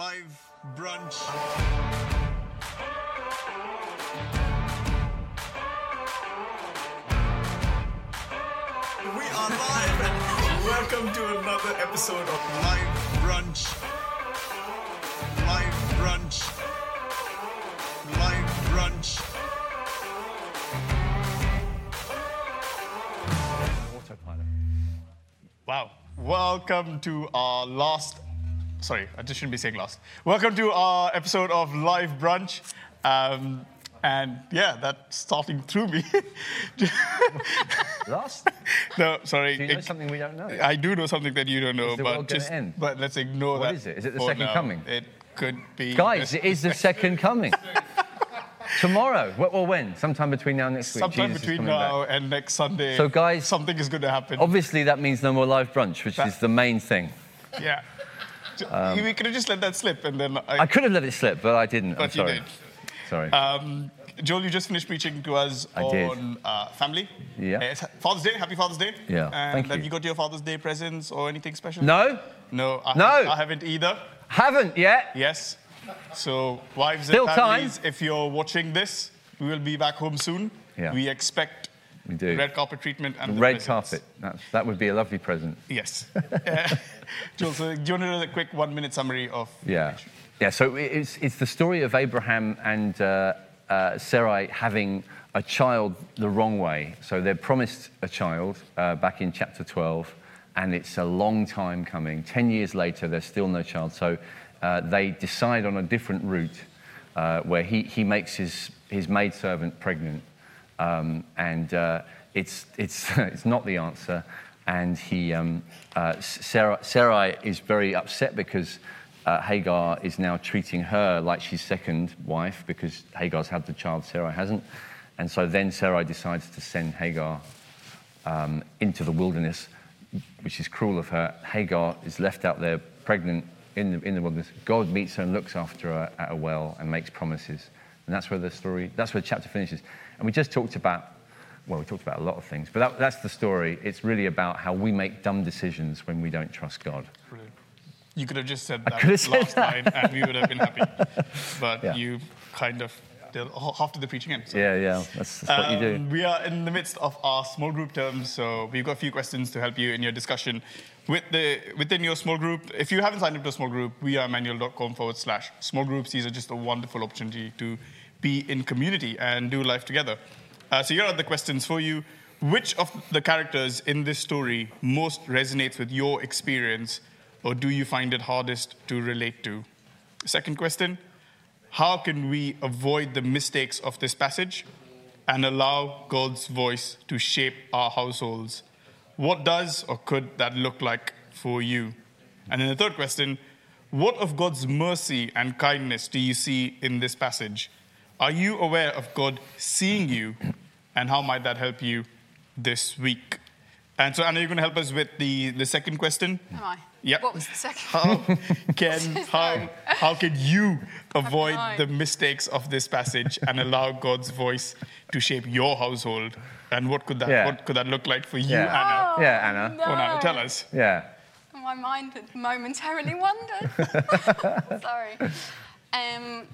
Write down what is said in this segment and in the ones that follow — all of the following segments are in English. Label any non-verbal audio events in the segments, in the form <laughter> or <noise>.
live brunch. We are live welcome to another episode of Live Brunch. Live Brunch. Live Brunch. Autopilot. Wow. Welcome to our last. Sorry, I just shouldn't be saying last. Welcome to our episode of Live Brunch. Um, and yeah, that's starting through me. <laughs> Last? no, sorry. Do you know It- something we don't know? I do know something that you don't know, Is the but world just end? but let's ignore What that. is it? Is it the second now. coming? It could be. Guys, it is the <laughs> second coming. Tomorrow. Well, or when? Sometime between now and next week. sometime Jesus between now back. and next Sunday. So, guys- something is going to happen. Obviously, that means no more live brunch, which That- is the main thing. Yeah. <laughs> So, we could have just let that slip, and then I. Um, I could have let it slip, but I didn't. I'm but you sorry. did. Sorry. Um, Joel, you just finished preaching to us I on uh, family. Yeah. Uh, Father's Day. Happy Father's Day. Yeah, And thank have you. you got your Father's Day presents or anything special? no? No. I No. Haven't, I haven't either. Haven't yet. Yes. So, wives Still and time. families, if you're watching this, we will be back home soon. Yeah. We expect We do. red carpet treatment and the Red presents. carpet. That's, that would be a lovely present. Yes. <laughs> Uh, do you want to do a quick one-minute summary of? Yeah. Yeah, so it's, it's the story of Abraham and uh, uh, Sarai having a child the wrong way. So they're promised a child uh, back in chapter 12, and it's a long time coming. Ten years later, there's still no child. So uh, they decide on a different route uh, where he, he makes his, his maidservant pregnant. Um, and uh, it's, it's, <laughs> it's not the answer. And he, um, uh, Sarah, Sarai is very upset because uh, Hagar is now treating her like she's second wife because Hagar's had the child, Sarai hasn't. And so then Sarai decides to send Hagar um, into the wilderness, which is cruel of her. Hagar is left out there pregnant in the, in the wilderness. God meets her and looks after her at a well and makes promises. And that's where the story, that's where the chapter finishes. And we just talked about, well, we talked about a lot of things, but that, that's the story. It's really about how we make dumb decisions when we don't trust God. Brilliant. You could have just said that have said last line and we would have been happy. <laughs> But Yeah. you kind of did half to the preaching end. so. Yeah, yeah, that's, that's what you do. Um, We are in the midst of our small group terms, so we've got a few questions to help you in your discussion with the, within your small group. If you haven't signed up to a small group, we are manual.com forward slash small groups. These are just a wonderful opportunity to be in community and do life together. Uh, so here are the questions for you. Which of the characters in this story most resonates with your experience, or do you find it hardest to relate to? Second question How can we avoid the mistakes of this passage and allow God's voice to shape our households? What does or could that look like for you? And then the third question What of God's mercy and kindness do you see in this passage? Are you aware of God seeing you, and how might that help you this week? And so, Anna, you're going to help us with the, the second question. Am I? Yep. What was the second? How <laughs> can how how can you avoid the mistakes of this passage and allow God's voice to shape your household? And what could that Yeah. what could that look like for you, Yeah. Anna? Yeah, Anna. No. Come Anna, tell us. Yeah. My mind had momentarily wandered. <laughs> Sorry. Um,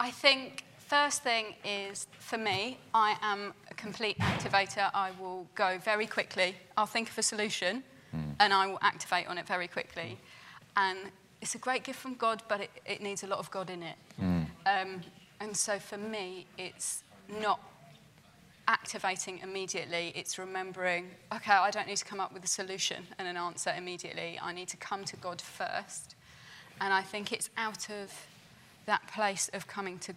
I think first thing is for me, I am a complete activator. I will go very quickly. I'll think of a solution, and I will activate on it very quickly. And it's a great gift from God, but it, it needs a lot of God in it. Um, and so for me, it's not activating immediately. It's remembering, okay, I don't need to come up with a solution and an answer immediately. I need to come to God first. And I think it's out of that place of coming to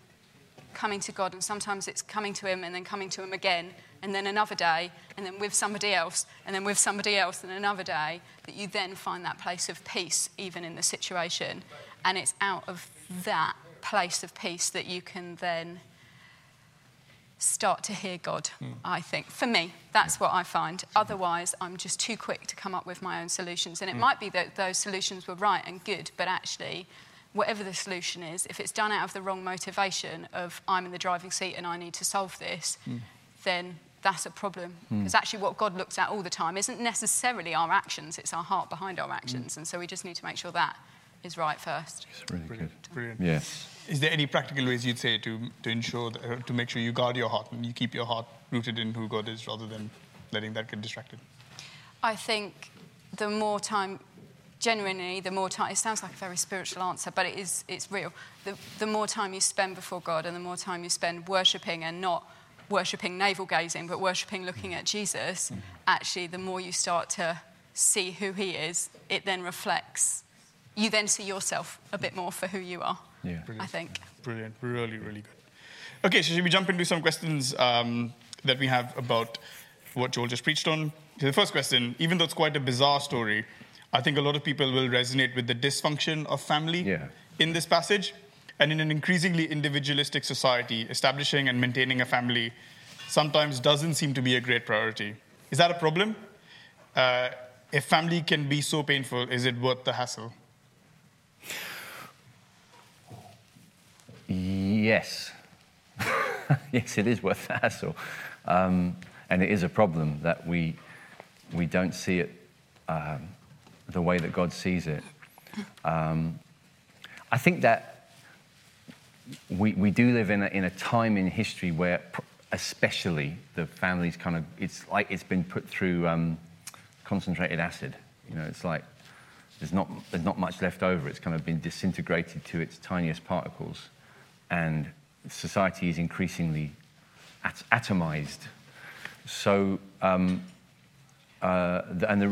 coming to God and sometimes it's coming to him and then coming to him again and then another day and then with somebody else and then with somebody else and another day that you then find that place of peace even in the situation and it's out of that place of peace that you can then start to hear God, hmm. I think. For me, that's what I find. Otherwise, I'm just too quick to come up with my own solutions. And it hmm. might be that those solutions were right and good, but actually, whatever the solution is, if it's done out of the wrong motivation of I'm in the driving seat and I need to solve this, hmm. then that's a problem. Hmm. Because actually, what God looks at all the time isn't necessarily our actions, it's our heart behind our actions. Hmm. And so we just need to make sure that is right first. It's really Brilliant. good. Brilliant. Yeah. Is there any practical ways you'd say to, to ensure that, uh, to make sure you guard your heart and you keep your heart rooted in who God is rather than letting that get distracted? I think the more time, genuinely, the more time, it sounds like a very spiritual answer, but it is, it's real. The, the more time you spend before God and the more time you spend worshipping and not worshipping navel gazing, but worshipping looking at Jesus, actually, the more you start to see who he is, it then reflects, you then see yourself a bit more for who you are, Yeah. I think. Brilliant. Really, really good. Okay, so should we jump into some questions um, that we have about what Joel just preached on? So the first question, even though it's quite a bizarre story, I think a lot of people will resonate with the dysfunction of family Yeah. in this passage. And in an increasingly individualistic society, establishing and maintaining a family sometimes doesn't seem to be a great priority. Is that a problem? Uh, if family can be so painful, is it worth the hassle? Yes. <laughs> yes, it is worth the hassle. Um, and it is a problem that we, we don't see it um, the way that God sees it. Um, I think that we, we do live in a, in a time in history where, especially, the families kind of, it's like it's been put through um, concentrated acid. You know, it's like there's not, there's not much left over. It's kind of been disintegrated to its tiniest particles. And society is increasingly at- atomized. So, um, uh, the, and the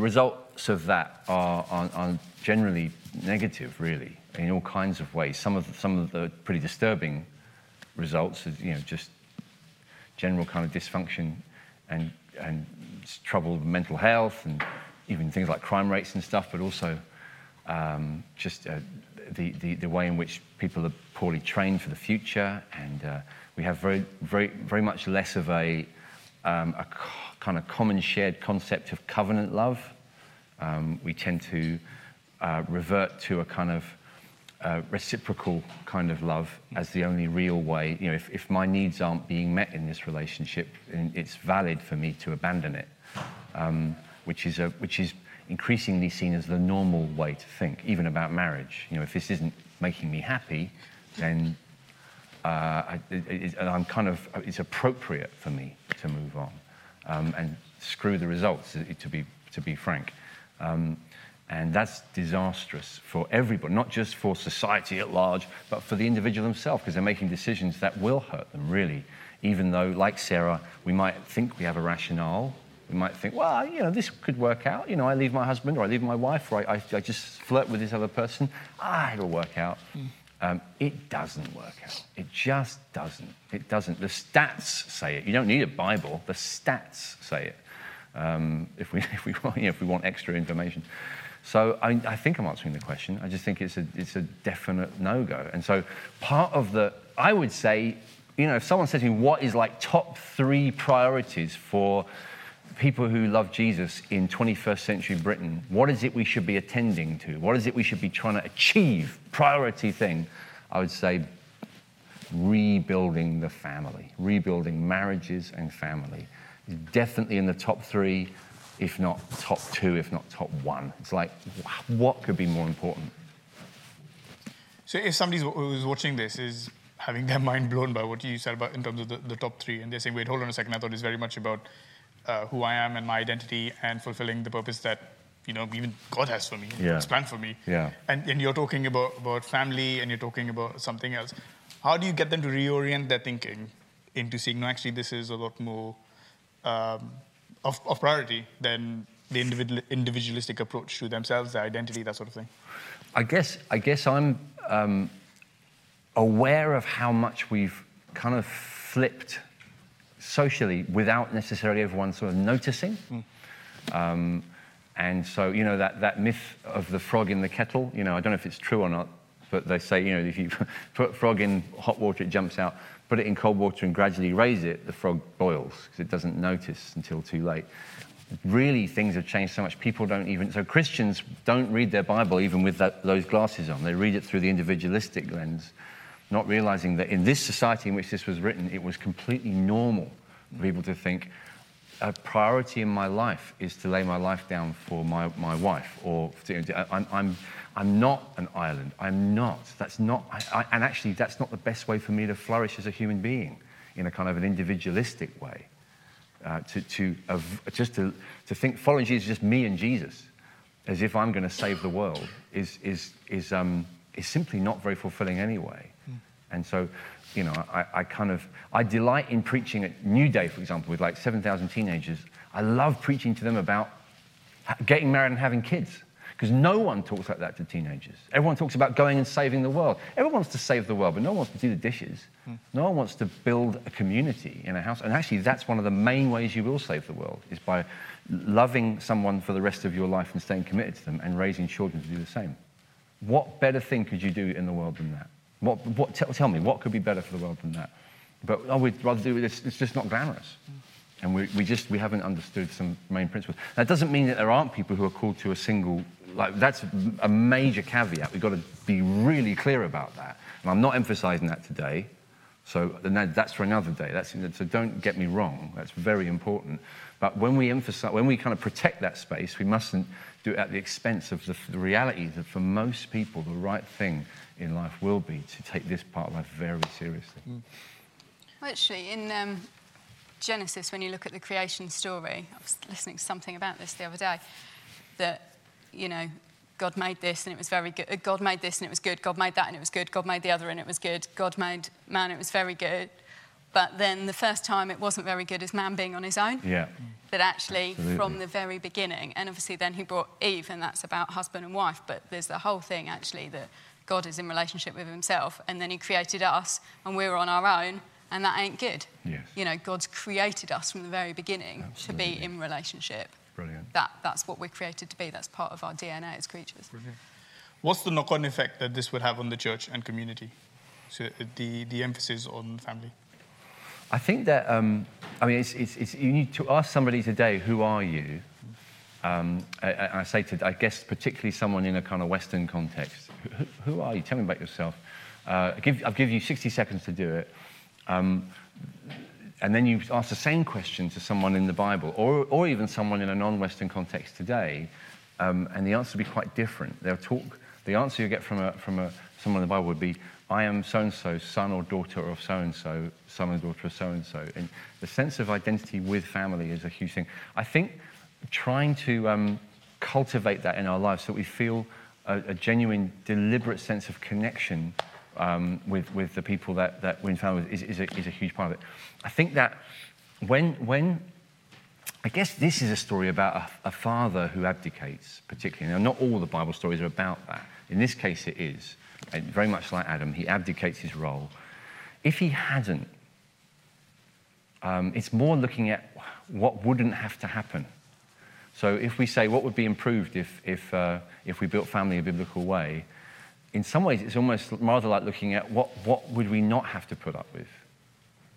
results of that are, are, are generally negative, really, in all kinds of ways. Some of the, some of the pretty disturbing results, is, you know, just general kind of dysfunction and and trouble with mental health and even things like crime rates and stuff, but also um, just uh, the, the the way in which people are poorly trained for the future, and uh, we have very very very much less of a um, a kind of common shared concept of covenant love. Um, we tend to uh, revert to a kind of uh, reciprocal kind of love as the only real way. You know, if, if my needs aren't being met in this relationship, it's valid for me to abandon it, um, which is a, which is increasingly seen as the normal way to think, even about marriage. You know, if this isn't making me happy, then uh, I, it, it, I'm kind of, it's appropriate for me to move on um, and screw the results, to be, to be frank. Um, and that's disastrous for everybody, not just for society at large, but for the individual himself, because they're making decisions that will hurt them, really. Even though, like Sarah, we might think we have a rationale. We might think, well, you know, this could work out. You know, I leave my husband, or I leave my wife, or I, I, I just flirt with this other person. Ah, it'll work out. Um, it doesn't work out. It just doesn't. It doesn't. The stats say it. You don't need a Bible. The stats say it. Um, if we <laughs> if we want you know, if we want extra information. So I, I think I'm answering the question. I just think it's a it's a definite no go. And so part of the I would say, you know, if someone says to me, what is like top three priorities for people who love Jesus in 21st century Britain, what is it we should be attending to? What is it we should be trying to achieve? Priority thing, I would say rebuilding the family, rebuilding marriages and family. Definitely in the top three, if not top two, if not top one. It's like, what could be more important? So if somebody who's watching this is having their <laughs> mind blown by what you said about in terms of the, the top three, and they're saying, wait, hold on a second, I thought it's very much about uh, who I am and my identity and fulfilling the purpose that you know even God has for me, Yeah. His plan for me. Yeah. And, and you're talking about, about family and you're talking about something else. How do you get them to reorient their thinking into seeing, no, actually, this is a lot more um, of, of priority than the individual, individualistic approach to themselves, their identity, that sort of thing? I guess, I guess I'm um, aware of how much we've kind of flipped socially without necessarily everyone sort of noticing. Um, and so, you know, that, that myth of the frog in the kettle, you know, I don't know if it's true or not, but they say, you know, if you <laughs> put frog in hot water, it jumps out. Put it in cold water and gradually raise it, the frog boils because it doesn't notice until too late. Really, things have changed so much. People don't even, so Christians don't read their Bible even with that, those glasses on. They read it through the individualistic lens, not realizing that in this society in which this was written, it was completely normal for people to think, a priority in my life is to lay my life down for my, my wife. Or to, I'm, I'm, I'm not an island. I'm not. That's not. I, I, and actually, that's not the best way for me to flourish as a human being in a kind of an individualistic way. Uh, to, to uh, just to, to think following Jesus is just me and Jesus, as if I'm going to save the world, is, is, is, um, is simply not very fulfilling anyway. Mm. And so, you know, I, I, kind of, I delight in preaching at New Day, for example, with like 7,000 teenagers. I love preaching to them about getting married and having kids. Because no one talks like that to teenagers. Everyone talks about going and saving the world. Everyone wants to save the world, but no one wants to do the dishes. Mm. No one wants to build a community in a house. And actually, that's one of the main ways you will save the world, is by loving someone for the rest of your life and staying committed to them and raising children to do the same. What better thing could you do in the world than that? What, what, tell, tell me, what could be better for the world than that? But oh, we'd rather do it, it's, just not glamorous. Mm. And we, we just we haven't understood some main principles. That doesn't mean that there aren't people who are called to a single like that's a major caveat. We've got to be really clear about that. And I'm not emphasizing that today. So that's for another day. That's, so don't get me wrong. That's very important. But when we emphasize, when we kind of protect that space, we mustn't do it at the expense of the, the reality that for most people, the right thing in life will be to take this part of life very seriously. Mm. Well, actually, in um, Genesis, when you look at the creation story, I was listening to something about this the other day, that you know, God made this and it was very good. God made this and it was good. God made that and it was good. God made the other and it was good. God made man, it was very good. But then the first time it wasn't very good is man being on his own. Yeah. That actually, Absolutely. from the very beginning, and obviously then he brought Eve, and that's about husband and wife, but there's the whole thing actually that God is in relationship with himself, and then he created us, and we're on our own, and that ain't good. Yes. You know, God's created us from the very beginning Absolutely. to be in relationship. Brilliant. That, that's what we're created to be. That's part of our DNA as creatures. Brilliant. What's the knock-on effect that this would have on the church and community? So the, the emphasis on family. I think that, um, I mean, it's, it's, it's, you need to ask somebody today, who are you? Um, I, I, say to, I guess, particularly someone in a kind of Western context, who, who are you? Tell me about yourself. Uh, give, I'll give you 60 seconds to do it. Um, and then you ask the same question to someone in the Bible, or, or even someone in a non Western context today, um, and the answer will be quite different. They'll talk, the answer you get from, a, from a, someone in the Bible would be, I am so and so, son or daughter of so and so, son or daughter of so and so. And the sense of identity with family is a huge thing. I think trying to um, cultivate that in our lives so we feel a, a genuine, deliberate sense of connection um, with, with the people that, that we're in family with is, is, a, is a huge part of it. I think that when, when I guess this is a story about a, a, father who abdicates, particularly. Now, not all the Bible stories are about that. In this case, it is. And very much like Adam, he abdicates his role. If he hadn't, um, it's more looking at what wouldn't have to happen. So if we say what would be improved if, if, uh, if we built family a biblical way, in some ways, it's almost rather like looking at what, what would we not have to put up with,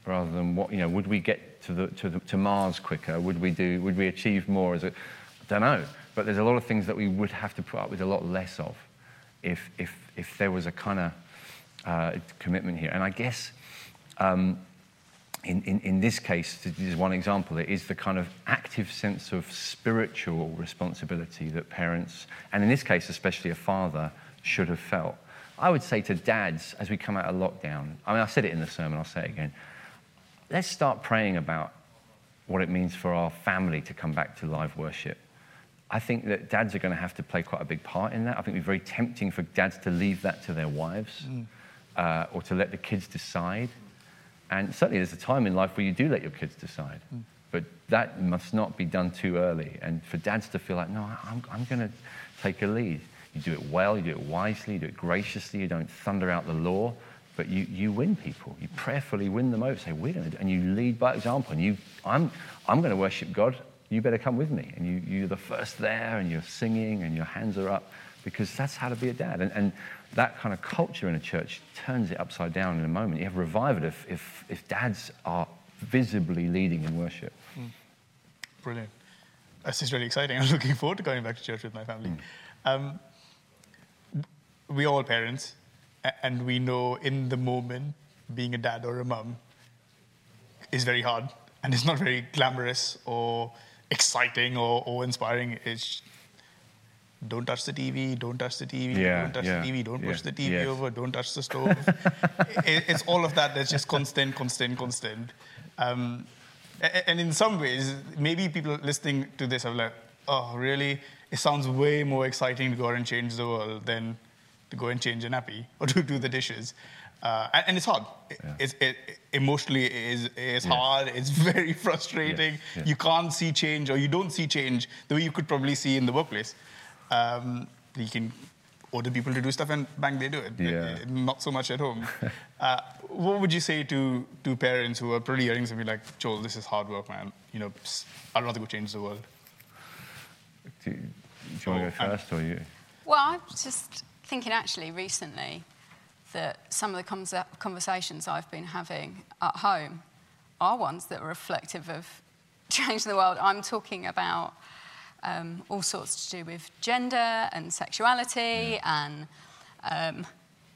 rather than what, you know, would we get to, the, to, the, to Mars quicker? Would we, do, would we achieve more? As a, I don't know. But there's a lot of things that we would have to put up with a lot less of if, if, if there was a kind of uh, commitment here. And I guess um, in, in, in, this case, this is one example, it is the kind of active sense of spiritual responsibility that parents, and in this case, especially a father, should have felt. I would say to dads as we come out of lockdown, I mean, I said it in the sermon, I'll say it again. Let's start praying about what it means for our family to come back to live worship. I think that dads are going to have to play quite a big part in that. I think it'd be very tempting for dads to leave that to their wives mm. uh, or to let the kids decide. And certainly there's a time in life where you do let your kids decide. Mm. But that must not be done too early. And for dads to feel like, no, I'm, I'm going to take a lead. You do it well, you do it wisely, you do it graciously, you don't thunder out the law, but you, you win people. You prayerfully win them over. Say, we're going to, and you lead by example. And you, I'm, I'm going to worship God. You better come with me. And you, you're the first there, and you're singing, and your hands are up, because that's how to be a dad. And, and that kind of culture in a church turns it upside down in a moment. You have revival if, if, if dads are visibly leading in worship. Mm. Brilliant. This is really exciting. <laughs> I'm looking forward to going back to church with my family. Mm. Um, we're all parents, and we know in the moment being a dad or a mum is very hard. and it's not very glamorous or exciting or, or inspiring. It's don't touch the TV, don't touch the TV, Yeah, don't touch yeah, the TV, don't push the TV yes. over, don't touch the <laughs> stove. it, it's all of that that's just constant, constant, constant. Um, and in some ways, maybe people listening to this are like, oh, really? It sounds way more exciting to go out and change the world than to go and change a nappy or to do the dishes. Uh, and, and it's hard. It's, it, emotionally, it is it's hard. It's <laughs> very frustrating. Yes, yes. You can't see change, or you don't see change the way you could probably see in the workplace. Um, you can order people to do stuff, and bang, they do it. Yeah. Not so much at home. <laughs> uh, what would you say to, to parents who are probably hearing something like, Joel, this is hard work, man. You know, psst, I'd rather go change the world. Do, do you want to Oh, go I'm- first or you? Well, I'm just thinking actually recently that some of the conversa- conversations I've been having at home are ones that are reflective of <laughs> changing the world. I'm talking about um, all sorts to do with gender and sexuality and, um,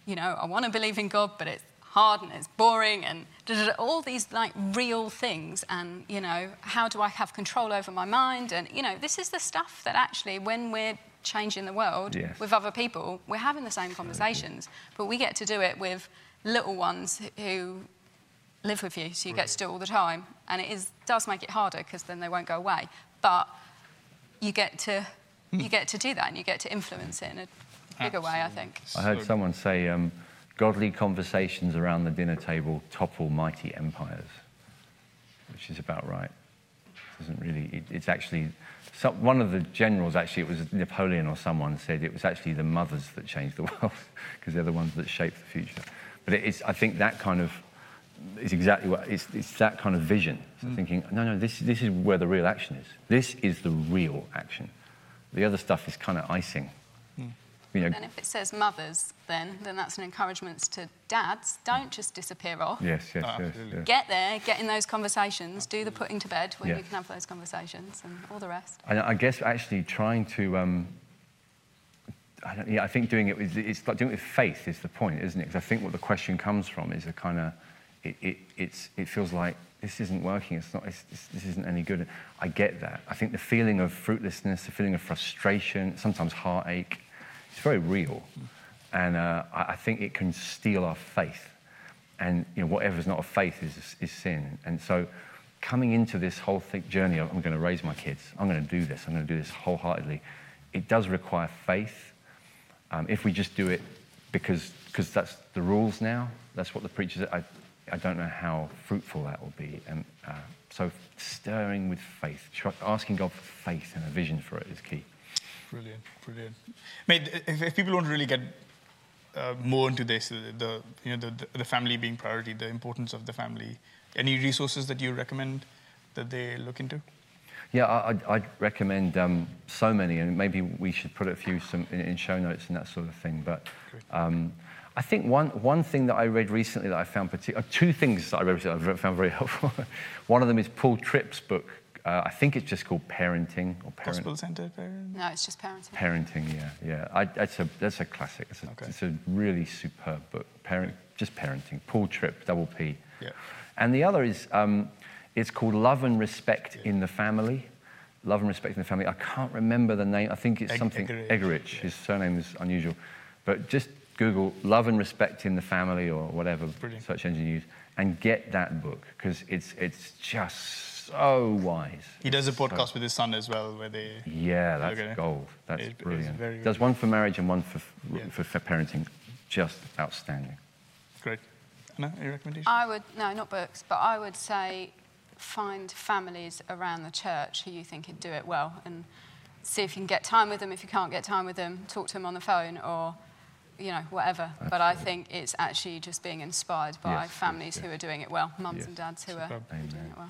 you know, I want to believe in God, but it's hard and it's boring and da, da, da, all these like real things and you know how do i have control over my mind and you know this is the stuff that actually when we're changing the world Yes. with other people we're having the same conversations but we get to do it with little ones who live with you so you get to do it all the time. And it is does make it harder because then they won't go away. But you get to you get to do that and you get to influence it in a bigger way i think. I heard someone say, um, godly conversations around the dinner table topple mighty empires, which is about right. Doesn't really, it, it's actually, some, one of the generals, actually, it was Napoleon or someone said it was actually the mothers that changed the <laughs> world because they're the ones that shape the future. But it is, I think that kind of is exactly what, it's, it's that kind of vision. So mm. thinking, no, no, this, this is where the real action is. This is the real action. The other stuff is kind of icing. You know, and if it says mothers then then that's an encouragement to dads don't just disappear off Yes, yes, Ah, yes, absolutely. yes. get there, get in those conversations, do the putting to bed when Yeah. you can have those conversations and all the rest. And I guess actually trying to, um, I, don't, yeah, I think doing it with, it's like doing it with faith is the point, isn't it? Because I think what the question comes from is a kind of, it, it, it's, it feels like this isn't working, it's not, it's, this, this isn't any good. I get that. I think the feeling of fruitlessness, the feeling of frustration, sometimes heartache, it's very real. And uh, I, think it can steal our faith. And you know, whatever's not of faith is, is sin. And so coming into this whole thing, journey of I'm going to raise my kids, I'm going to do this, I'm going to do this wholeheartedly, it does require faith. Um, if we just do it because because that's the rules now, that's what the preachers. I, I don't know how fruitful that will be. And uh, so stirring with faith, asking God for faith and a vision for it is key. Brilliant, brilliant. Mate, if, if people don't really get uh, more into this, the, the you know the, the family being priority, the importance of the family, any resources that you recommend that they look into? Yeah, I, I'd, I'd recommend um, so many, and maybe we should put a few some in, in show notes and that sort of thing. But um, I think one, one thing that I read recently that I found particular, two things that I read recently that I found very <laughs> helpful. one of them is Paul Tripp's book. Uh, I think it's just called Parenting or Parent, Gospel centered parent. No, it's just parenting. Parenting. Yeah, yeah. I, that's a that's a classic. It's a, Okay. it's a really superb book. Parent, just parenting. Paul Tripp, double P. Yeah. And the other is, um, it's called Love and Respect in the Family. Love and Respect in the Family. I can't remember the name. I think it's Eg- something Eggerich. Eggerich. His surname is unusual, but just Google Love and Respect in the Family or whatever Brilliant. search engine you use, and get that book because it's it's just so wise. He does a So- podcast with his son as well, where they. yeah, that's Okay. gold. That's It- it's brilliant. very, Does very one for marriage and one for, Yeah. for, for parenting. Just outstanding. Great. Anna, any recommendations? I would, no, not books, but I would say find families around the church who you think could do it well and see if you can get time with them. If you can't get time with them, talk to them on the phone or, you know, whatever. But I think it's actually just being inspired by Yes, yes, families yes. who are doing it well, mums Yes. and dads who are Superb. doing it well.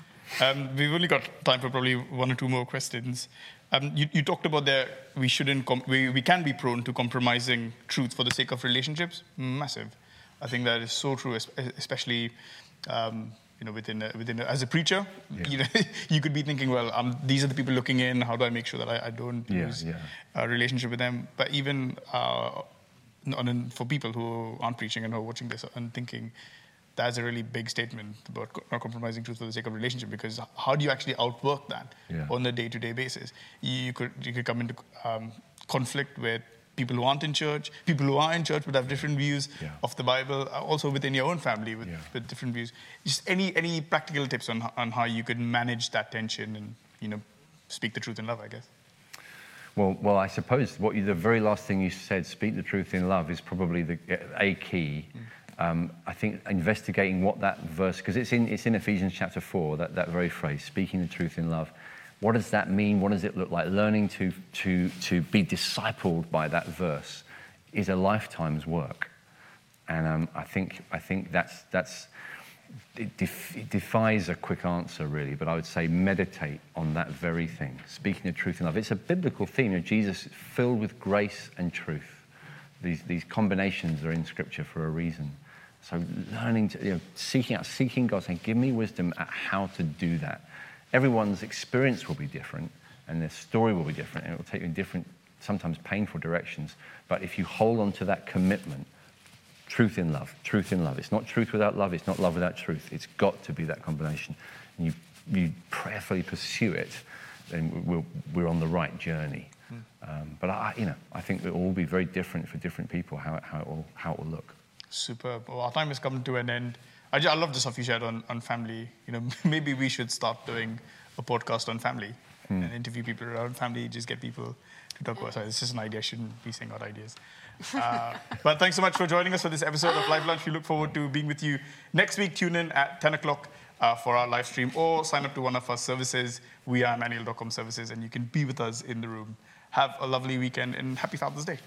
Um, we've only got time for probably one or two more questions. Um, you, you talked about that we shouldn't com- we, we can be prone to compromising truth for the sake of relationships. Massive. I think that is so true, especially um, you know within a, within a, as a preacher. Yeah. You know, <laughs> you could be thinking, well, um, these are the people looking in. How do I make sure that I, I don't Yeah, lose yeah. a relationship with them? But even uh, on, for people who aren't preaching and who are watching this and thinking that's a really big statement about not compromising truth for the sake of relationship. Because how do you actually outwork that Yeah. on a day-to-day basis? You could you could come into um, conflict with people who aren't in church, people who are in church but have different views Yeah. of the Bible, uh, also within your own family with, Yeah. with different views. Just any any practical tips on on how you could manage that tension and you know speak the truth in love, I guess. Well, well, I suppose what you, the very last thing you said, speak the truth in love, is probably the, a key. Um, I think investigating what that verse, because it's in, it's in Ephesians chapter 4, that, that very phrase, speaking the truth in love. What does that mean? What does it look like? Learning to, to, to be discipled by that verse is a lifetime's work. And um, I, think, I think that's, that's, it, def- it defies a quick answer, really, but I would say meditate on that very thing, speaking the truth in love. It's a biblical theme. Know, Jesus filled with grace and truth. These, these combinations are in Scripture for a reason. So learning to, you know, seeking out, seeking God, saying, give me wisdom at how to do that. Everyone's experience will be different, and their story will be different, and it will take you in different, sometimes painful directions. But if you hold on to that commitment, truth in love, truth in love. It's not truth without love, it's not love without truth. It's got to be that combination. And you, you prayerfully pursue it, then we're, we're on the right journey. Um, but I, you know, I think it will all be very different for different people, how it, how it, will, how it will look. Superb. Well, our time has come to an end. I, ju- I love the stuff you shared on, on family. You know, <laughs> maybe we should start doing a podcast on family and interview people around family, just get people about. Sorry, this is an idea. I shouldn't be saying out ideas. Uh, <laughs> but thanks so much for joining us for this episode of Live Lunch. We look forward to being with you next week. Tune in at 10 o'clock uh, for our live stream or sign up to one of our services. We are manual.com services and you can be with us in the room. Have a lovely weekend and happy Father's Day.